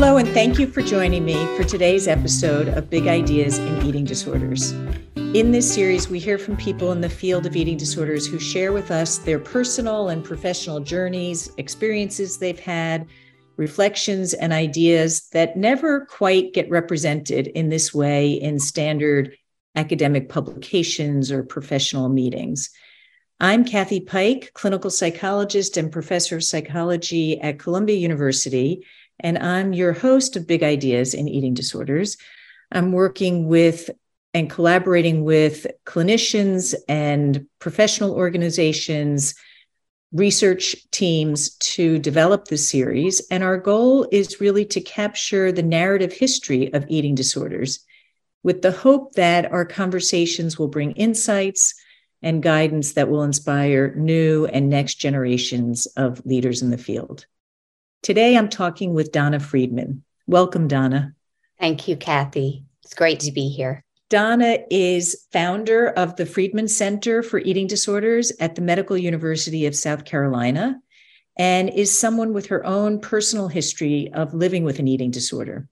Hello, and thank you for joining me for today's episode of Big Ideas in Eating Disorders. In this series, we hear from people in the field of eating disorders who share with us their personal and professional journeys, experiences they've had, reflections, and ideas that never quite get represented in this way in standard academic publications or professional meetings. I'm Kathy Pike, clinical psychologist and professor of psychology at Columbia University and I'm your host of Big Ideas in Eating Disorders. I'm working with and collaborating with clinicians and professional organizations, research teams to develop this series. And our goal is really to capture the narrative history of eating disorders with the hope that our conversations will bring insights and guidance that will inspire new and next generations of leaders in the field. Today, I'm talking with Donna Friedman. Welcome, Donna. Thank you, Kathy. It's great to be here. Donna is founder of the Friedman Center for Eating Disorders at the Medical University of South Carolina and is someone with her own personal history of living with an eating disorder.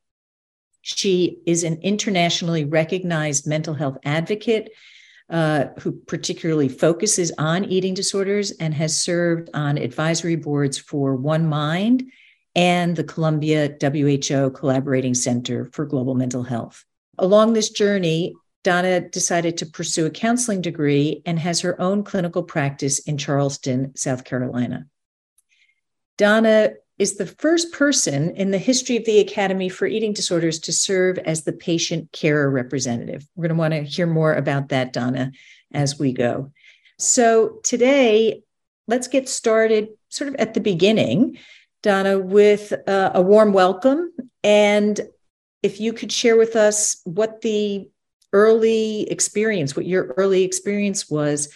She is an internationally recognized mental health advocate uh, who particularly focuses on eating disorders and has served on advisory boards for One Mind and the Columbia WHO Collaborating Center for Global Mental Health. Along this journey, Donna decided to pursue a counseling degree and has her own clinical practice in Charleston, South Carolina. Donna is the first person in the history of the Academy for Eating Disorders to serve as the patient care representative. We're going to want to hear more about that, Donna, as we go. So today, let's get started sort of at the beginning, Donna, with uh, a warm welcome. And if you could share with us what the early experience, what your early experience was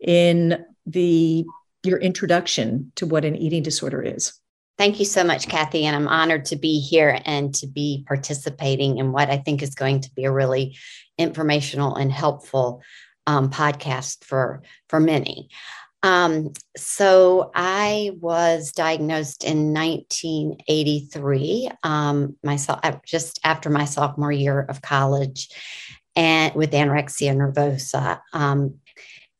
in the your introduction to what an eating disorder is. Thank you so much, Kathy. And I'm honored to be here and to be participating in what I think is going to be a really informational and helpful um, podcast for, for many. Um, so I was diagnosed in 1983, um, myself uh, just after my sophomore year of college, and with anorexia nervosa. Um,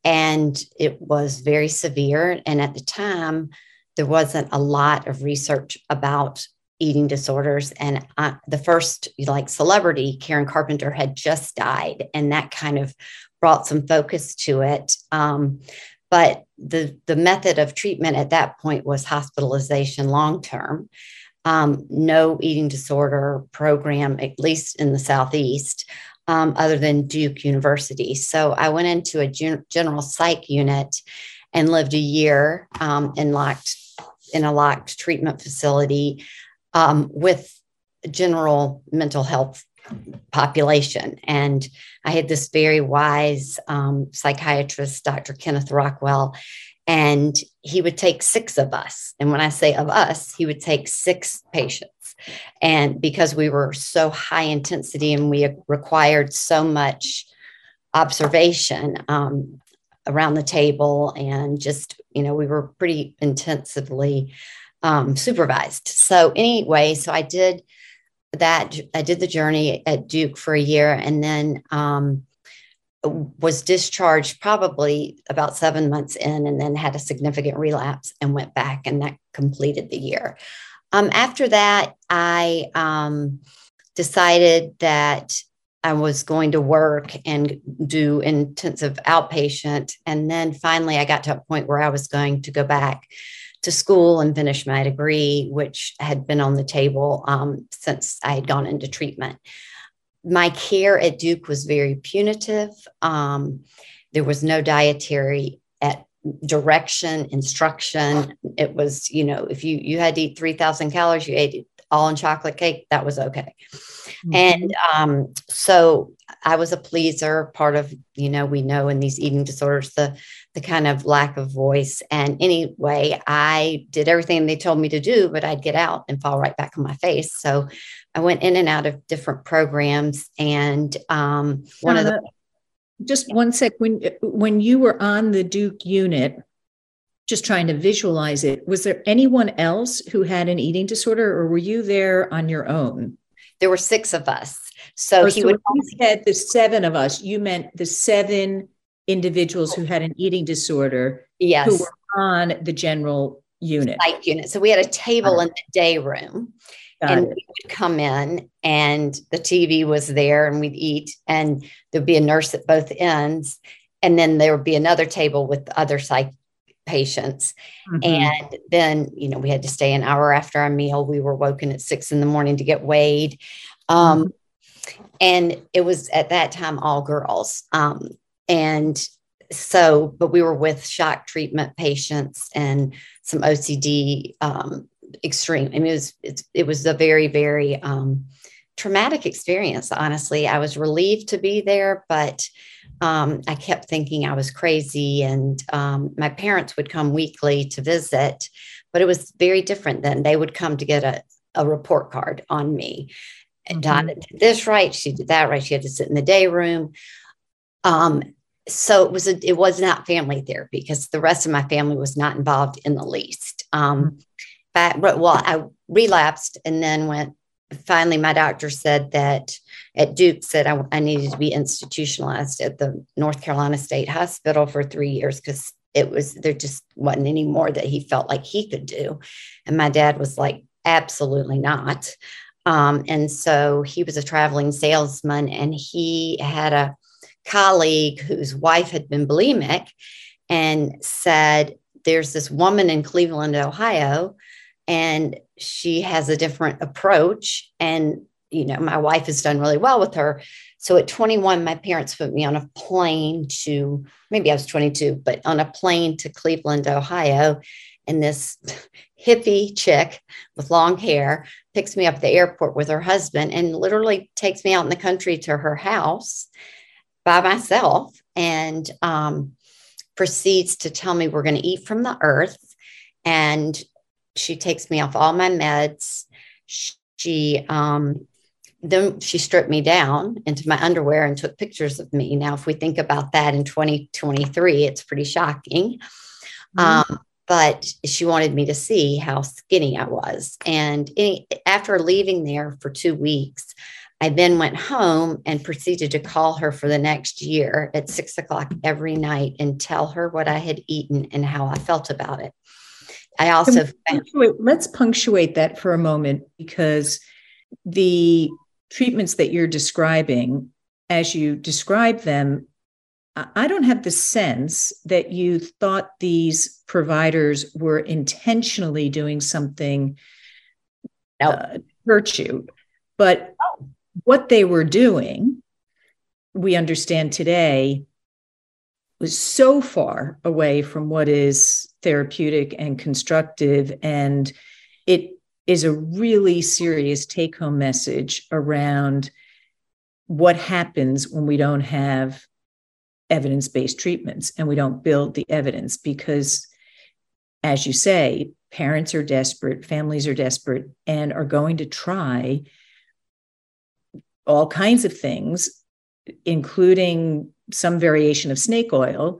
and it was very severe. And at the time, there wasn't a lot of research about eating disorders. And I, the first like celebrity karen carpenter had just died and that kind of brought some focus to it. Um, but the the method of treatment at that point was hospitalization long term um, no eating disorder program at least in the southeast um, other than duke university. So i went into a gen- general psych unit and lived a year um, in locked in a locked treatment facility um, with general mental health population. And I had this very wise um, psychiatrist, Dr. Kenneth Rockwell, and he would take six of us. And when I say of us, he would take six patients. And because we were so high intensity and we required so much observation, um, around the table and just, you know, we were pretty intensively um, supervised. So, anyway, so I did that. I did the journey at Duke for a year and then um, was discharged probably about seven months in and then had a significant relapse and went back, and that completed the year. Um, after that, I um, decided that I was going to work and do intensive outpatient. And then finally, I got to a point where I was going to go back to school and finish my degree, which had been on the table um, since I had gone into treatment. My care at Duke was very punitive. Um, there was no dietary at direction, instruction. It was, you know, if you you had to eat 3,000 calories, you ate it all in chocolate cake, that was okay. Mm-hmm. And um, so I was a pleaser, part of, you know, we know in these eating disorders, the the kind of lack of voice. And anyway, I did everything they told me to do, but I'd get out and fall right back on my face. So I went in and out of different programs. And um, one uh, of the just one sec when when you were on the Duke unit, just trying to visualize it. Was there anyone else who had an eating disorder, or were you there on your own? There were six of us. So oh, he so would. You said the seven of us. You meant the seven individuals who had an eating disorder. Yes. Who were on the general unit. Psych unit. So we had a table uh-huh. in the day room. Got and it. we would come in and the TV was there and we'd eat and there'd be a nurse at both ends. And then there would be another table with other psych patients. Mm-hmm. And then, you know, we had to stay an hour after our meal. We were woken at six in the morning to get weighed. Um, mm-hmm. And it was at that time all girls. Um, and so, but we were with shock treatment patients and some OCD um, extreme. I mean, it was it was a very very um, traumatic experience. Honestly, I was relieved to be there, but um, I kept thinking I was crazy. And um, my parents would come weekly to visit, but it was very different then. They would come to get a, a report card on me. And mm-hmm. Donna did this right. She did that right. She had to sit in the day room. Um, so it was a, it was not family therapy because the rest of my family was not involved in the least. Um, but, well, I relapsed and then went. Finally, my doctor said that at Duke said I, I needed to be institutionalized at the North Carolina State Hospital for three years because it was there just wasn't any more that he felt like he could do, and my dad was like, absolutely not. Um, and so he was a traveling salesman, and he had a colleague whose wife had been bulimic and said, There's this woman in Cleveland, Ohio, and she has a different approach. And, you know, my wife has done really well with her. So at 21, my parents put me on a plane to maybe I was 22, but on a plane to Cleveland, Ohio. And this hippie chick with long hair picks me up at the airport with her husband and literally takes me out in the country to her house by myself and um, proceeds to tell me we're going to eat from the earth. And she takes me off all my meds. She, um, then she stripped me down into my underwear and took pictures of me. Now, if we think about that in 2023, it's pretty shocking. Mm-hmm. Um, but she wanted me to see how skinny I was. And any, after leaving there for two weeks, I then went home and proceeded to call her for the next year at six o'clock every night and tell her what I had eaten and how I felt about it. I also punctuate, let's punctuate that for a moment because the treatments that you're describing, as you describe them, I don't have the sense that you thought these providers were intentionally doing something nope. uh, virtue, but oh what they were doing, we understand today, was so far away from what is therapeutic and constructive. And it is a really serious take home message around what happens when we don't have evidence based treatments and we don't build the evidence because, as you say, parents are desperate, families are desperate, and are going to try all kinds of things, including some variation of snake oil,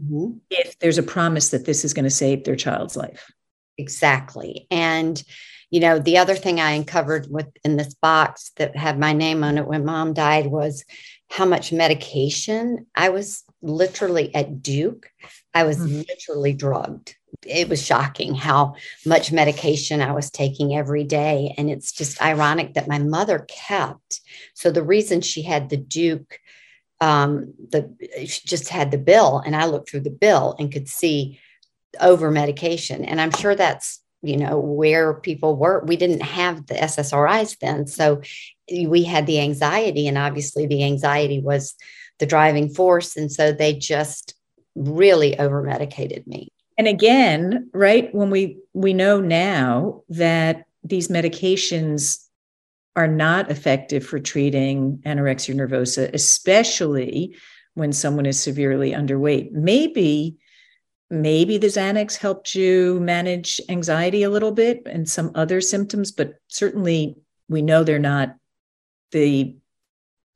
mm-hmm. if there's a promise that this is going to save their child's life. Exactly. And you know, the other thing I uncovered with in this box that had my name on it when mom died was how much medication I was literally at Duke. I was mm-hmm. literally drugged it was shocking how much medication I was taking every day. And it's just ironic that my mother kept. So the reason she had the Duke, um, the she just had the bill, and I looked through the bill and could see over medication. And I'm sure that's you know where people were. We didn't have the SSRIs then, so we had the anxiety, and obviously the anxiety was the driving force. And so they just really over medicated me and again right when we we know now that these medications are not effective for treating anorexia nervosa especially when someone is severely underweight maybe maybe the xanax helped you manage anxiety a little bit and some other symptoms but certainly we know they're not the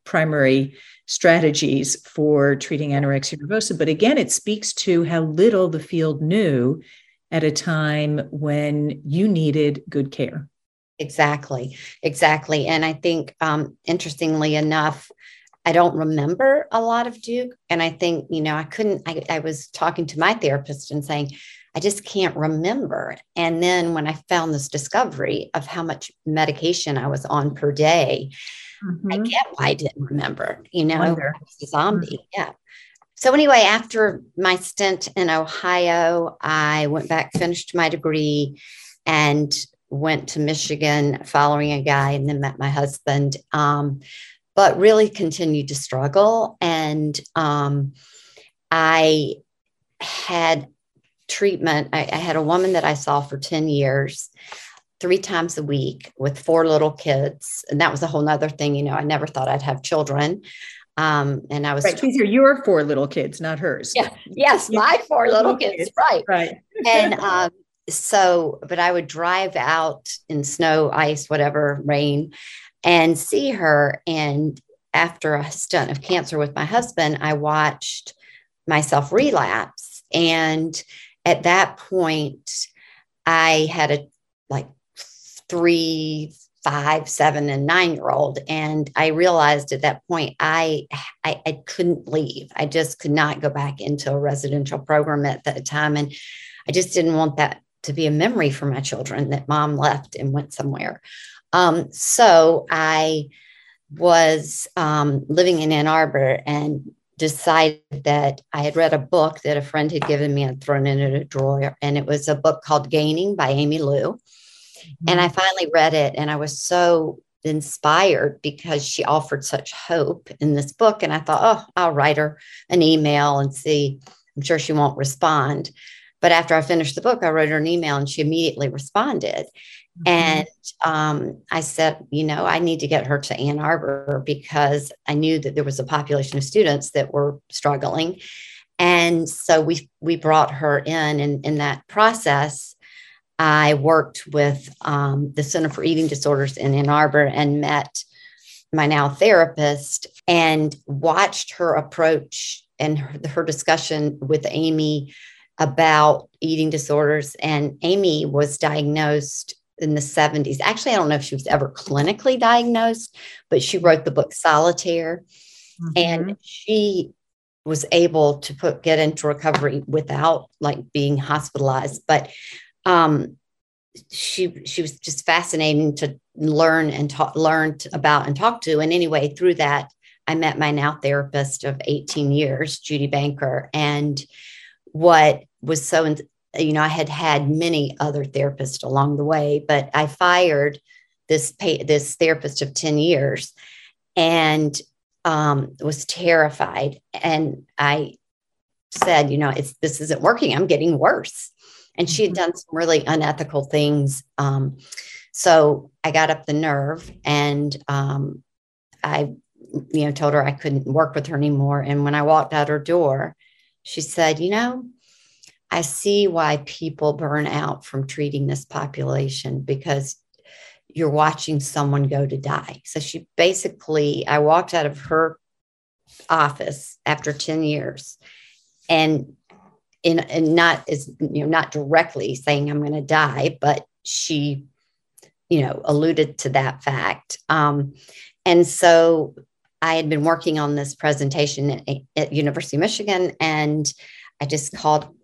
primary strategies for treating anorexia nervosa. But again, it speaks to how little the field knew at a time when you needed good care. Exactly, exactly. And I think, um, interestingly enough, I don't remember a lot of Duke. And I think, you know, I couldn't, I, I was talking to my therapist and saying, I just can't remember. And then when I found this discovery of how much medication I was on per day, mm-hmm. I get why I didn't remember, you know, I was a zombie. Mm-hmm. Yeah. So anyway, after my stint in Ohio, I went back, finished my degree, and went to Michigan following a guy, and then met my husband. Um, but really continued to struggle, and um, I had treatment. I, I had a woman that I saw for ten years three times a week with four little kids. And that was a whole nother thing. You know, I never thought I'd have children. Um, and I was right. These are your four little kids, not hers. Yeah. Yes, my four little kids. kids. Right. Right. and um, so, but I would drive out in snow, ice, whatever, rain, and see her. And after a stunt of cancer with my husband, I watched myself relapse. And at that point, I had a like three, five, seven, and nine year old. And I realized at that point I, I, I couldn't leave. I just could not go back into a residential program at that time. And I just didn't want that to be a memory for my children that mom left and went somewhere. Um, so I was um, living in Ann Arbor and decided that I had read a book that a friend had given me and thrown in a drawer. And it was a book called Gaining by Aimee Liu. And I mm-hmm. finally read it and I was so inspired because she offered such hope in this book. And I thought, oh, I'll write her an email and see. I'm sure she won't respond. But after I finished the book, I wrote her an email and she immediately responded. Mm-hmm. And um, I said, you know, I need to get her to Ann Arbor because I knew that there was a population of students that were struggling. And so we we brought her in, and in that process, I worked with um, the Center for Eating Disorders in Ann Arbor and met my now therapist and watched her approach and her, her discussion with Aimee about eating disorders. And Aimee was diagnosed in the 70s. Actually, I don't know if she was ever clinically diagnosed, but she wrote the book Solitaire. Mm-hmm. And she was able to put get into recovery without like being hospitalized. But um, she she was just fascinating to learn and talk learn about and talk to. And anyway, through that, I met my now therapist of 18 years, Judy Banker. And what was so you know, I had had many other therapists along the way, but I fired this pay, this therapist of 10 years and um, was terrified. And I said, you know, it's this isn't working. I'm getting worse and she had mm-hmm. done some really unethical things. Um, so I got up the nerve and um, I, you know, told her I couldn't work with her anymore. And when I walked out her door, she said, you know, I see why people burn out from treating this population because you're watching someone go to die. So she basically, I walked out of her office after 10 years and in and not as you know not directly saying i'm going to die but she you know alluded to that fact um, and so i had been working on this presentation at, at university of michigan and i just called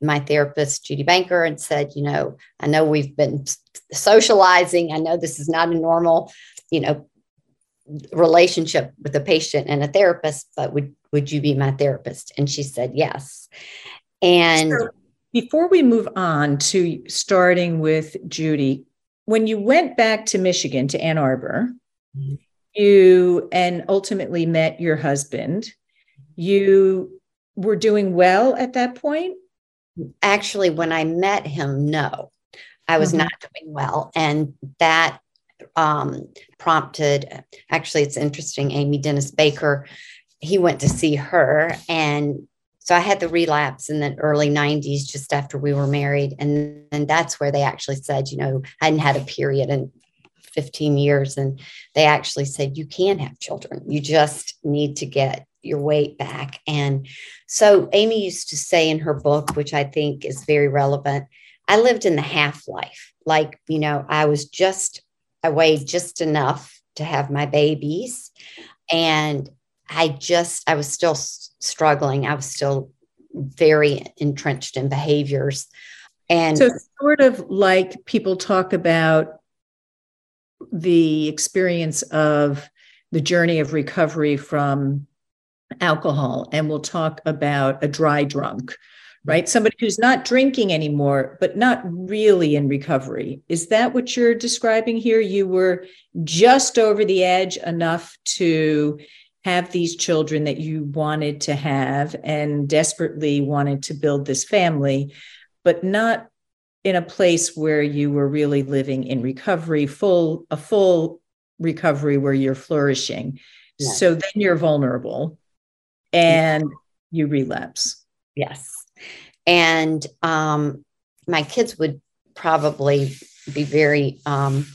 my therapist judy banker and said you know i know we've been socializing i know this is not a normal you know relationship with a patient and a therapist but would would you be my therapist and she said yes and so before we move on to starting with Judy, when you went back to Michigan, to Ann Arbor, mm-hmm. you and ultimately met your husband, you were doing well at that point? Actually, when I met him, no, I was mm-hmm. not doing well. And that um, prompted, actually, it's interesting, Amy Dennis Baker, he went to see her and so I had the relapse in the early 90s, just after we were married. And, and that's where they actually said, you know, I hadn't had a period in 15 years. And they actually said, you can have children. You just need to get your weight back. And so Aimee used to say in her book, which I think is very relevant, I lived in the half life. Like, you know, I was just, I weighed just enough to have my babies. And I just, I was still struggling. I was still very entrenched in behaviors. And so, sort of like people talk about the experience of the journey of recovery from alcohol, and we'll talk about a dry drunk, right? Somebody who's not drinking anymore, but not really in recovery. Is that what you're describing here? You were just over the edge enough to have these children that you wanted to have and desperately wanted to build this family, but not in a place where you were really living in recovery, full a full recovery where you're flourishing. Yes. So then you're vulnerable and you relapse. Yes. And um, my kids would probably be very, um,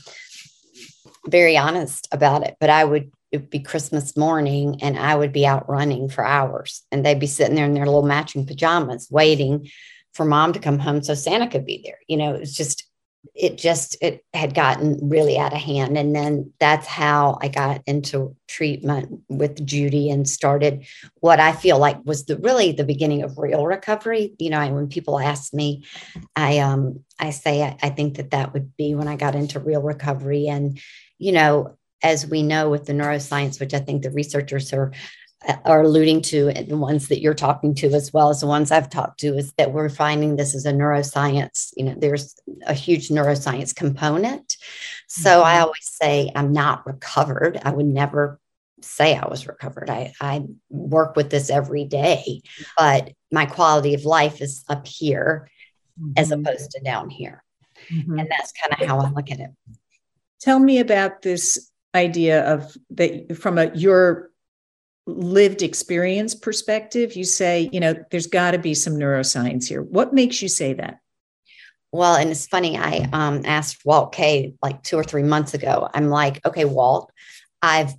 very honest about it, but I would it would be Christmas morning and I would be out running for hours and they'd be sitting there in their little matching pajamas waiting for mom to come home so Santa could be there. You know, it's just it just it had gotten really out of hand. And then that's how i got into treatment with judy and started what i feel like was the really the beginning of real recovery. You know when people ask me i um i say I, I think that that would be when i got into real recovery. And you know as we know with the neuroscience which i think the researchers are are alluding to and the ones that you're talking to as well as the ones I've talked to is that we're finding this is a neuroscience, you know, there's a huge neuroscience component. So mm-hmm. I always say I'm not recovered. I would never say I was recovered. I, I work with this every day, but my quality of life is up here mm-hmm. as opposed to down here. Mm-hmm. And that's kind of how I look at it. Tell me about this idea of that from a your lived experience perspective, you say, you know, there's got to be some neuroscience here. What makes you say that? Well, and it's funny. I um, asked Walt Kaye like two or three months ago. I'm like, okay, Walt, I've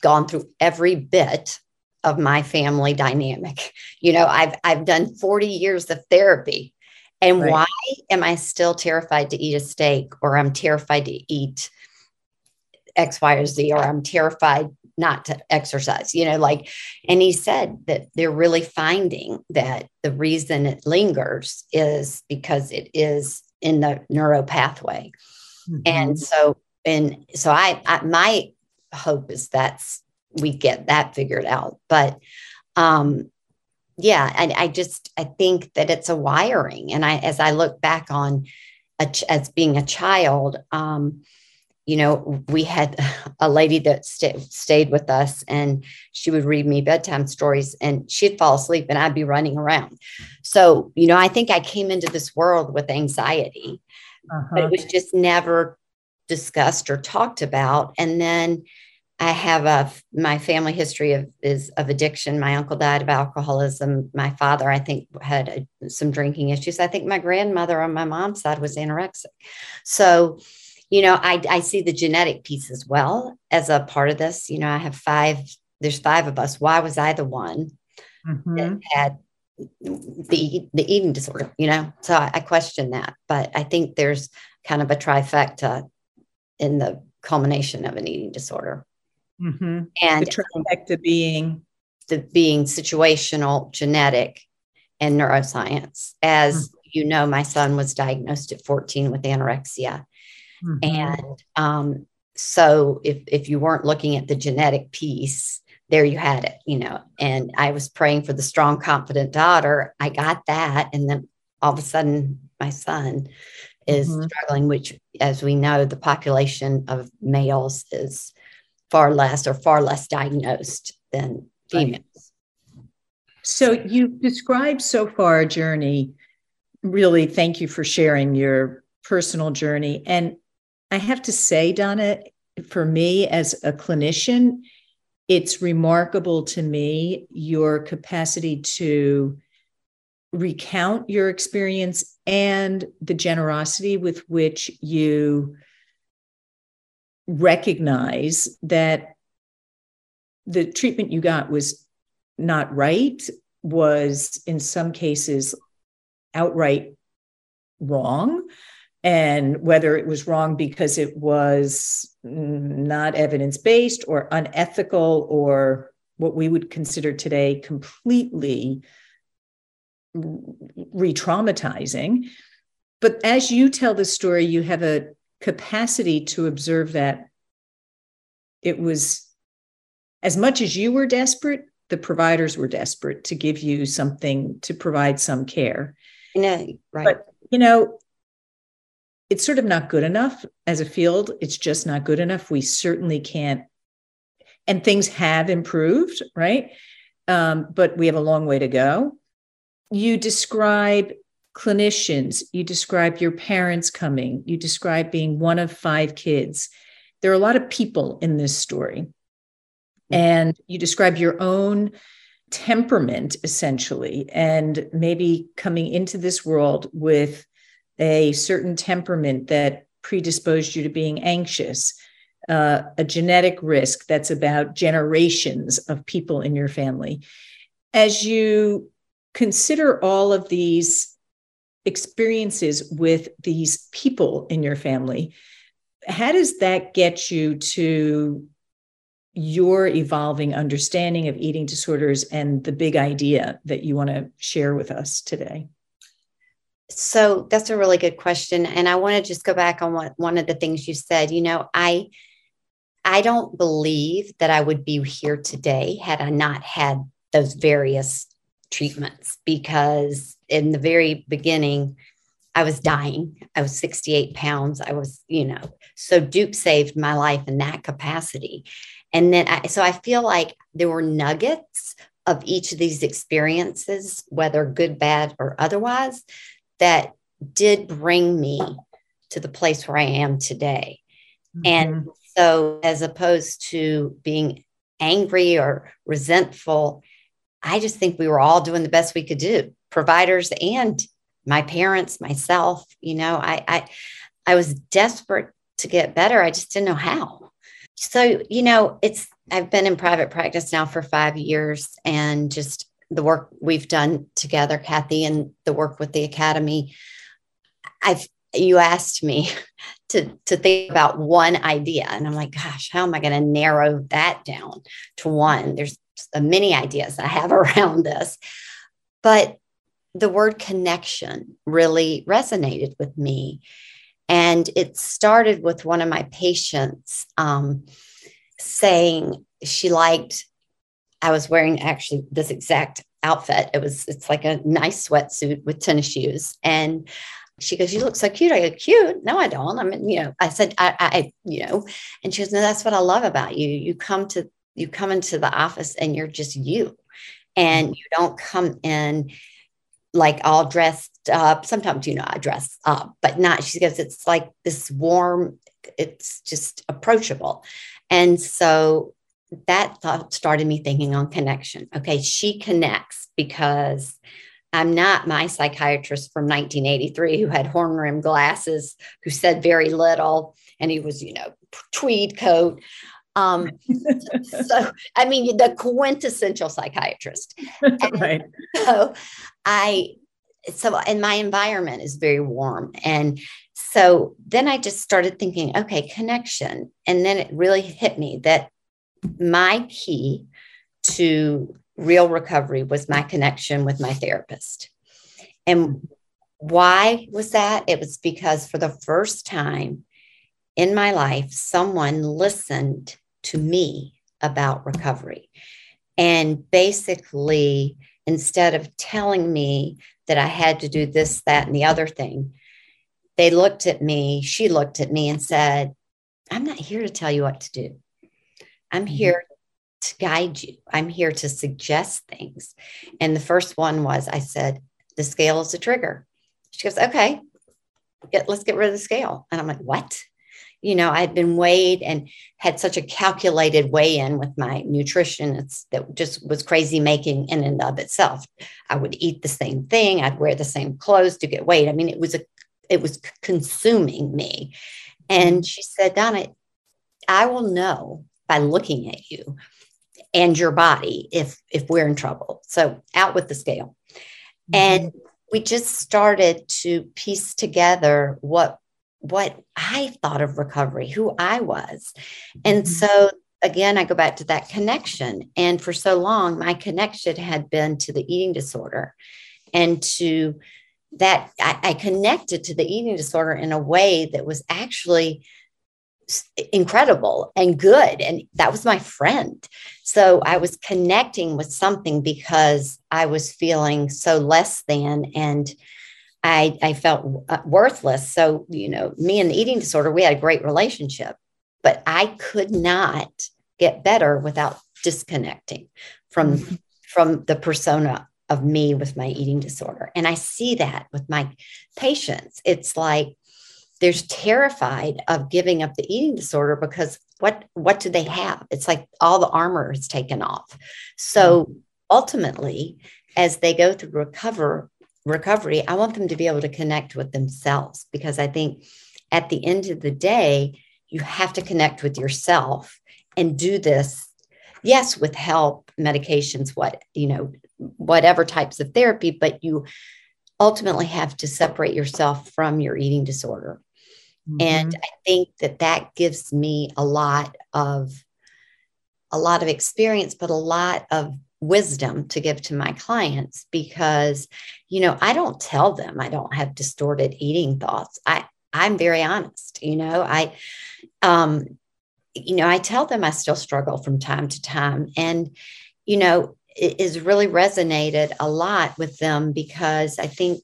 gone through every bit of my family dynamic. You know, I've I've done 40 years of therapy. And right. why am I still terrified to eat a steak or I'm terrified to eat X, Y, or Z, or I'm terrified not to exercise, you know, like, and he said that they're really finding that the reason it lingers is because it is in the neuro pathway. Mm-hmm. And so, and so I, I, my hope is that's, we get that figured out. But, um, yeah, and I just, I think that it's a wiring. And I, as I look back on, a, as being a child, um, you know, we had a lady that st- stayed with us and she would read me bedtime stories and she'd fall asleep and I'd be running around. So, you know, I think I came into this world with anxiety, uh-huh. but it was just never discussed or talked about. And then I have a my family history of is of addiction. My uncle died of alcoholism. My father, I think, had a, some drinking issues. I think my grandmother on my mom's side was anorexic. So, you know, I, I see the genetic piece as well as a part of this. You know, I have five, there's five of us. Why was I the one mm-hmm. that had the the eating disorder? You know, so I, I question that. But I think there's kind of a trifecta in the culmination of an eating disorder. Mm-hmm. And the trifecta being the being situational, genetic, and neuroscience. As mm-hmm. you know, my son was diagnosed at 14 with anorexia. Mm-hmm. And um, so if if you weren't looking at the genetic piece, there you had it, you know. And I was praying for the strong, confident daughter. I got that, and then all of a sudden, my son is mm-hmm. struggling. Which, as we know, the population of males is far less or far less diagnosed than females. So you've described so far a journey. Really, thank you for sharing your personal journey. And I have to say, Donna, for me as a clinician, it's remarkable to me your capacity to recount your experience and the generosity with which you recognize that the treatment you got was not right, was in some cases outright wrong. And whether it was wrong because it was not evidence based or unethical or what we would consider today completely re traumatizing. But as you tell the story, you have a capacity to observe that it was as much as you were desperate, the providers were desperate to give you something to provide some care. Yeah, right. But, you know, it's sort of not good enough as a field. It's just not good enough. We certainly can't, and things have improved, right? Um, but we have a long way to go. You describe clinicians, you describe your parents coming, you describe being one of five kids. There are a lot of people in this story. And you describe your own temperament, essentially, and maybe coming into this world with a certain temperament that predisposed you to being anxious, uh, a genetic risk that's about generations of people in your family. As you consider all of these experiences with these people in your family, how does that get you to your evolving understanding of eating disorders and the big idea that you want to share with us today? So that's a really good question. And I want to just go back on what one of the things you said. You know, I I don't believe that I would be here today had I not had those various treatments because in the very beginning, I was dying. I was 68 pounds. I was, you know, so Duke saved my life in that capacity. And then, I, so I feel like there were nuggets of each of these experiences, whether good, bad, or otherwise, that did bring me to the place where I am today. Mm-hmm. And so, as opposed to being angry or resentful, I just think we were all doing the best we could do, providers and my parents, myself. You know, I I, I was desperate to get better. I just didn't know how. So, you know, it's I've been in private practice now for five years and just the work we've done together, Kathy, and the work with the academy. I've you asked me to to think about one idea, and I'm like, gosh, how am I going to narrow that down to one? There's many ideas I have around this, but the word connection really resonated with me. And it started with one of my patients um, saying she liked I was wearing actually this exact outfit. It was, it's like a nice sweatsuit with tennis shoes. And she goes, You look so cute. I go, Cute? No, I don't. I mean, you know, I said, I, I, you know, and she goes, No, that's what I love about you. You come to, you come into the office and you're just you. And you don't come in like all dressed up. Sometimes, you know, I dress up, but not, she goes, It's like this warm, it's just approachable. And so that thought started me thinking on connection. Okay, she connects because I'm not my psychiatrist from 1983 who had horn rimmed glasses, who said very little, and he was, you know, tweed coat. Um, so, I mean, the quintessential psychiatrist. right. So, I, so, and my environment is very warm. And so then I just started thinking, okay, connection. And then it really hit me that my key to real recovery was my connection with my therapist. And why was that? It was because for the first time in my life, someone listened to me about recovery. And basically, instead of telling me that I had to do this, that, and the other thing, they looked at me, she looked at me and said, I'm not here to tell you what to do. I'm mm-hmm. here to guide you. I'm here to suggest things. And the first one was I said, the scale is a trigger. She goes, okay, get, let's get rid of the scale. And I'm like, what? You know, I'd been weighed and had such a calculated weigh in with my nutrition. It's, that just was crazy making in and of itself. I would eat the same thing. I'd wear the same clothes to get weighed. I mean, it was a, it was consuming me. And mm-hmm. she said, Donna, I will know by looking at you and your body if if we're in trouble. So out with the scale. Mm-hmm. And we just started to piece together what what I thought of recovery, who I was. And mm-hmm. so again, I go back to that connection. And for so long, my connection had been to the eating disorder and to that I, I connected to the eating disorder in a way that was actually incredible and good. And that was my friend. So I was connecting with something because I was feeling so less than and I, I felt uh, worthless. So, you know, me and the eating disorder, we had a great relationship, but I could not get better without disconnecting from, mm-hmm. from the persona of me with my eating disorder. And I see that with my patients. It's like they're terrified of giving up the eating disorder because what what do they have? It's like all the armor is taken off. So mm-hmm. ultimately, as they go through recover recovery, I want them to be able to connect with themselves because I think at the end of the day, you have to connect with yourself and do this yes with help medications what you know whatever types of therapy but you ultimately have to separate yourself from your eating disorder Mm-hmm. And I think that that gives me a lot of a lot of experience, but a lot of wisdom to give to my clients because you know i don't tell them i don't have distorted eating thoughts i i'm very honest you know i um you know i tell them i still struggle from time to time and you know it has really resonated a lot with them because i think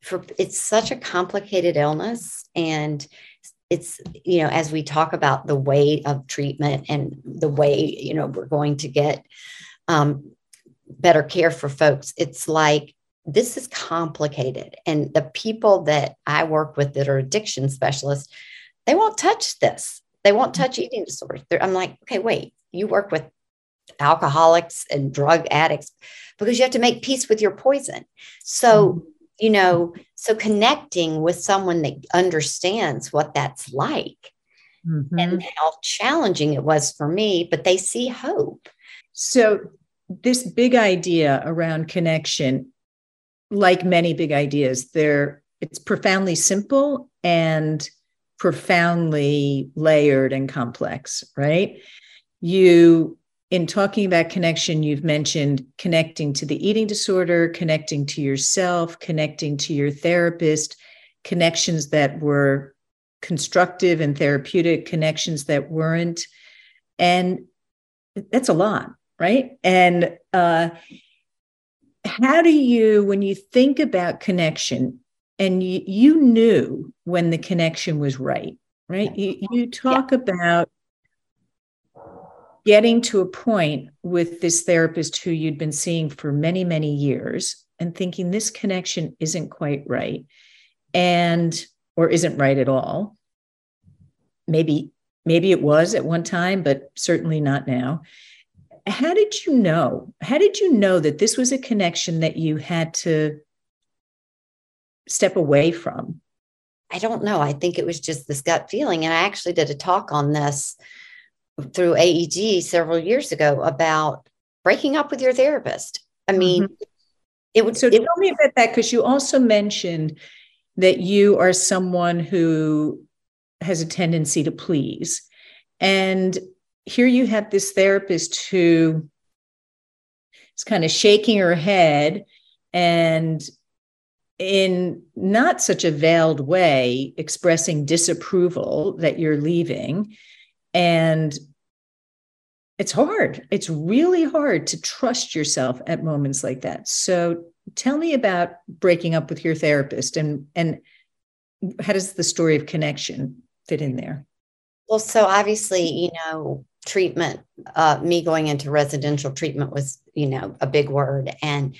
for it's such a complicated illness and it's you know as we talk about the way of treatment and the way you know we're going to get um, better care for folks it's like this is complicated. And the people that i work with that are addiction specialists they won't touch this. They won't touch eating disorders. They're, i'm like okay wait you work with alcoholics and drug addicts because you have to make peace with your poison. So mm-hmm you know, so connecting with someone that understands what that's like mm-hmm. and how challenging it was for me, but they see hope. So, this big idea around connection, like many big ideas, there it's profoundly simple and profoundly layered and complex, right? You in talking about connection, you've mentioned connecting to the eating disorder, connecting to yourself, connecting to your therapist, connections that were constructive and therapeutic, connections that weren't. And that's a lot, right? And uh, how do you, when you think about connection, and you, you knew when the connection was right, right? You, you talk yeah. about getting to a point with this therapist who you'd been seeing for many, many years and thinking this connection isn't quite right and or isn't right at all. Maybe maybe it was at one time, but certainly not now. How did you know? How did you know that this was a connection that you had to step away from? I don't know. I think it was just this gut feeling. And I actually did a talk on this through AED several years ago about breaking up with your therapist. I mean, mm-hmm. it would. So it, tell me about that because you also mentioned that you are someone who has a tendency to please. And here you have this therapist who is kind of shaking her head and in not such a veiled way expressing disapproval that you're leaving and it's hard. It's really hard to trust yourself at moments like that. So tell me about breaking up with your therapist and and how does the story of connection fit in there? Well, so obviously, you know, treatment, uh, me going into residential treatment was, you know, a big word. And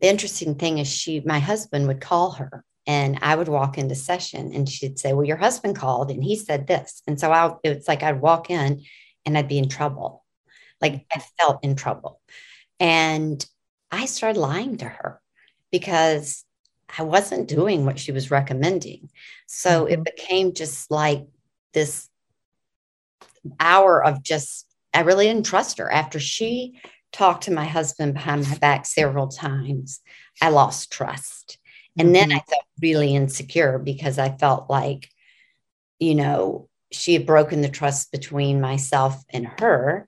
the interesting thing is she, my husband would call her and I would walk into session and she'd say, Well, your husband called and he said this. And so I, it's like I'd walk in and I'd be in trouble. Like I felt in trouble. And I started lying to her because I wasn't doing what she was recommending. So mm-hmm. it became just like this hour of just, I really didn't trust her. After she talked to my husband behind my back several times, I lost trust. And mm-hmm. then I felt really insecure because I felt like, you know, she had broken the trust between myself and her.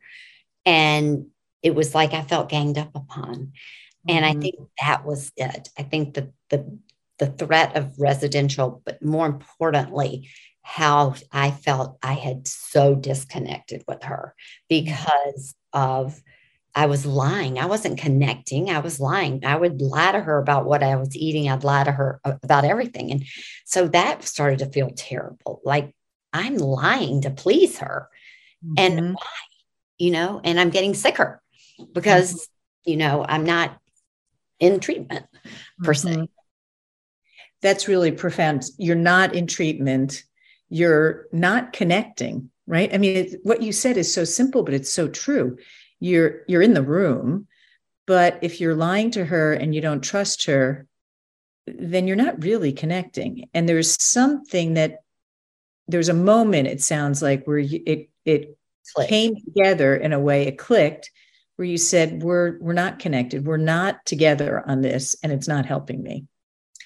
And it was like I felt ganged up upon. Mm-hmm. And I mm-hmm. think that was it. I think that the the threat of residential, but more importantly, how I felt I had so disconnected with her because of I was lying. I wasn't connecting. I was lying. I would lie to her about what I was eating. I'd lie to her about everything. And so that started to feel terrible. Like I'm lying to please her. Mm-hmm. And why? You know, and I'm getting sicker because, mm-hmm. you know, I'm not in treatment per se. Mm-hmm. That's really profound. You're not in treatment. You're not connecting, right? I mean, it, what you said is so simple, but it's so true you're you're in the room but if you're lying to her and you don't trust her then you're not really connecting. And there's something that there's a moment it sounds like where you, it it Click. came together in a way it clicked where you said we're we're not connected. We're not together on this and it's not helping me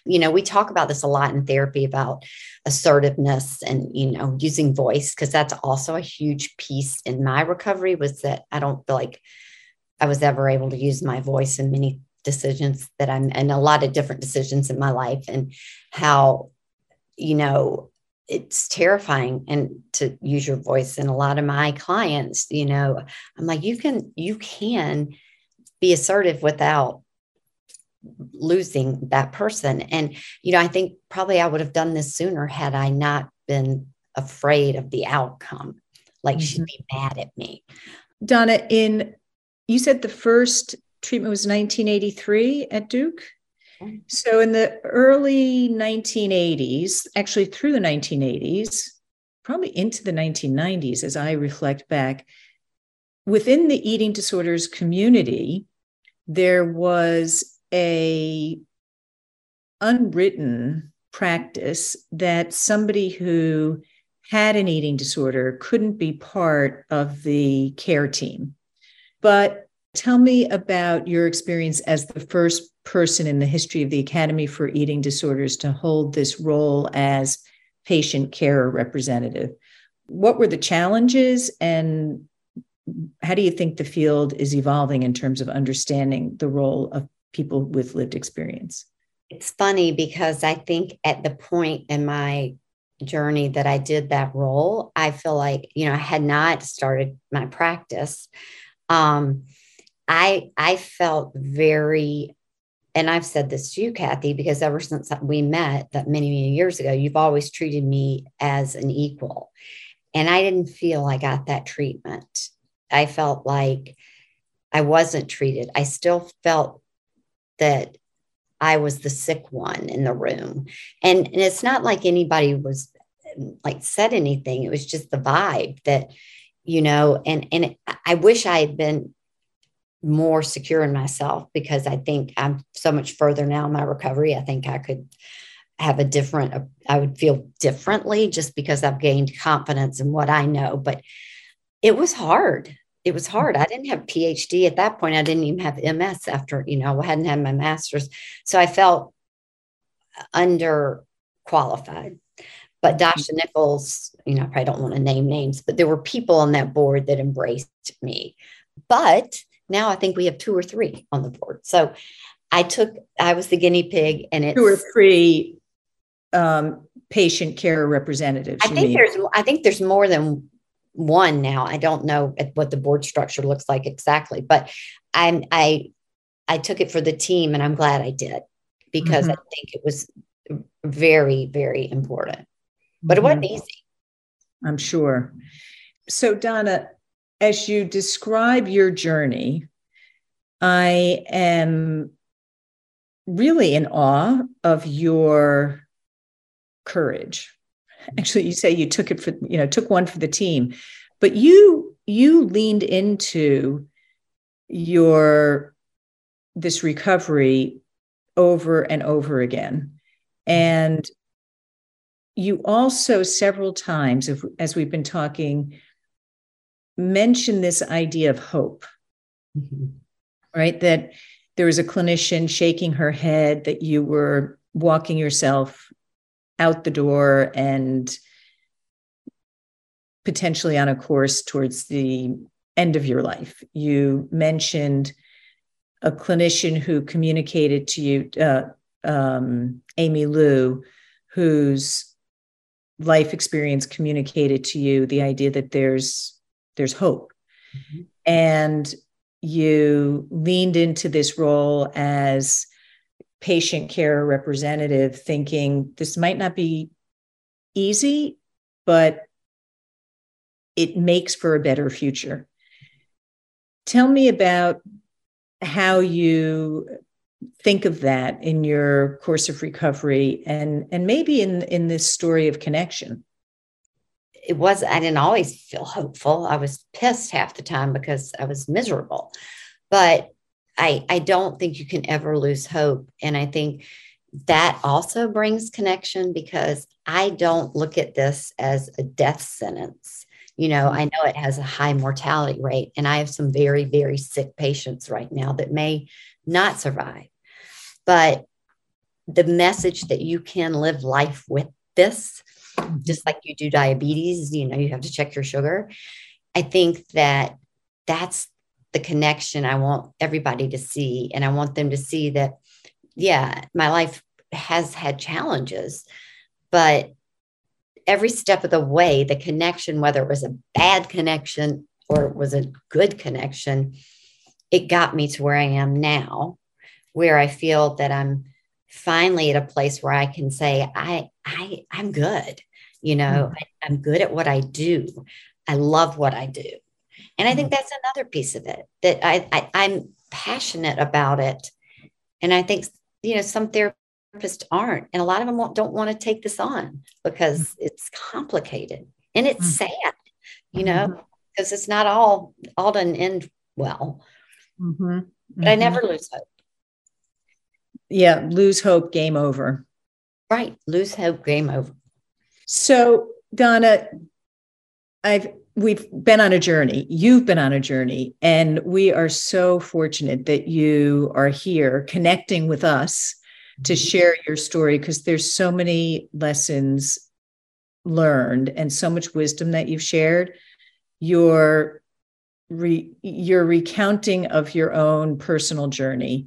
you know we talk about this a lot in therapy about assertiveness and you know using voice because that's also a huge piece in my recovery was that i don't feel like i was ever able to use my voice in many decisions that i'm and a lot of different decisions in my life and how you know it's terrifying and to use your voice. And a lot of my clients you know i'm like you can you can be assertive without losing that person. And, you know, I think probably I would have done this sooner had I not been afraid of the outcome. Like mm-hmm. she'd be mad at me. Donna, in you said the first treatment was 1983 at Duke. So in the early 1980s, actually through the 1980s, probably into the 1990s, as I reflect back, within the eating disorders community, there was a unwritten practice that somebody who had an eating disorder couldn't be part of the care team. But tell me about your experience as the first person in the history of the Academy for Eating Disorders to hold this role as patient care representative. What were the challenges and how do you think the field is evolving in terms of understanding the role of people with lived experience. It's funny because I think at the point in my journey that I did that role, I feel like, you know, I had not started my practice. Um, I I felt very and I've said this to you, Kathy, because ever since we met that many, many years ago, you've always treated me as an equal. And I didn't feel I got that treatment. I felt like I wasn't treated. I still felt that I was the sick one in the room. And, and it's not like anybody was like said anything. It was just the vibe that, you know, and, and I wish I had been more secure in myself because I think I'm so much further now in my recovery. I think I could have a different, I would feel differently just because I've gained confidence in what I know. But it was hard it was hard. I didn't have PhD at that point. I didn't even have MS after, you know, I hadn't had my master's. So I felt underqualified. But mm-hmm. Dasha Nicholls, you know, I probably don't want to name names, but there were people on that board that embraced me. But now I think we have two or three on the board. So I took, I was the guinea pig, and it's two or three um, patient care representatives. I think mean. there's, I think there's more than one now. I don't know what the board structure looks like exactly, but I'm I I took it for the team, and I'm glad I did because mm-hmm. I think it was very very important. But mm-hmm. it wasn't mm-hmm. easy. I'm sure. So Donna, as you describe your journey, I am really in awe of your courage actually you say you took it for you know took one for the team but you you leaned into your this recovery over and over again and you also several times as we've been talking mentioned this idea of hope, mm-hmm. right? That there was a clinician shaking her head, that you were walking yourself out the door and potentially on a course towards the end of your life. You mentioned a clinician who communicated to you, uh, um, Aimee Liu, whose life experience communicated to you the idea that there's there's hope, mm-hmm. and you leaned into this role as patient care representative, thinking this might not be easy, but it makes for a better future. Tell me about how you think of that in your course of recovery and and maybe in in this story of connection. It was i didn't always feel hopeful. I was pissed half the time because i was miserable. But i i don't think you can ever lose hope and i think that also brings connection because i don't look at this as a death sentence you know, I know it has a high mortality rate, and I have some very, very sick patients right now that may not survive. But the message that you can live life with this, just like you do diabetes, you know, you have to check your sugar. I think that that's the connection I want everybody to see. And I want them to see that, yeah, my life has had challenges, but every step of the way, the connection, whether it was a bad connection or it was a good connection, it got me to where I am now, where I feel that I'm finally at a place where I can say, I, I, I'm good. You know, mm-hmm. I, I'm good at what I do. I love what I do. And I think mm-hmm. that's another piece of it that I, I I'm passionate about it. And I think, you know, some therapists aren't. And a lot of them don't want to take this on because mm. it's complicated and it's mm-hmm. sad, you know, because mm-hmm. it's not all all done end well. Mm-hmm. But I never lose hope. Yeah, lose hope, game over. Right. Lose hope, game over. So, Donna, I've we've been on a journey. You've been on a journey, and we are so fortunate that you are here connecting with us to mm-hmm. share your story because there's so many lessons learned and so much wisdom that you've shared your re, your recounting of your own personal journey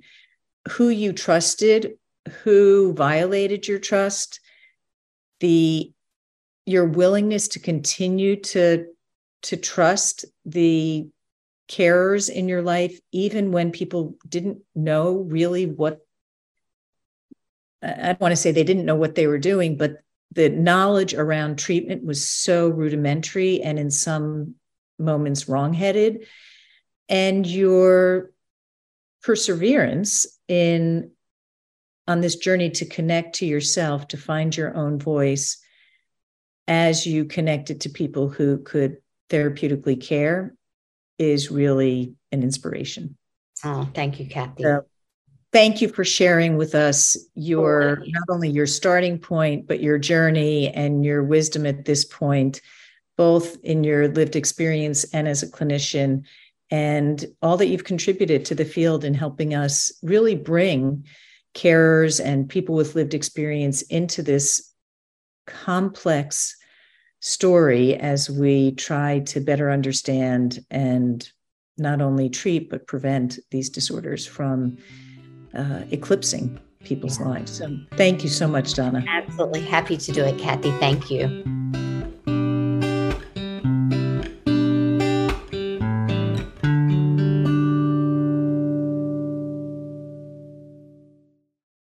who you trusted who violated your trust the your willingness to continue to to trust the carers in your life even when people didn't know really what I don't want to say they didn't know what they were doing, but the knowledge around treatment was so rudimentary and in some moments wrongheaded. And your perseverance in on this journey to connect to yourself, to find your own voice as you connected to people who could therapeutically care is really an inspiration. Oh, thank you, Kathy. So thank you for sharing with us your not only your starting point but your journey and your wisdom at this point both in your lived experience and as a clinician and all that you've contributed to the field in helping us really bring carers and people with lived experience into this complex story as we try to better understand and not only treat but prevent these disorders from uh, eclipsing people's lives. So thank you so much, Donna. Absolutely happy to do it, Kathy. Thank you.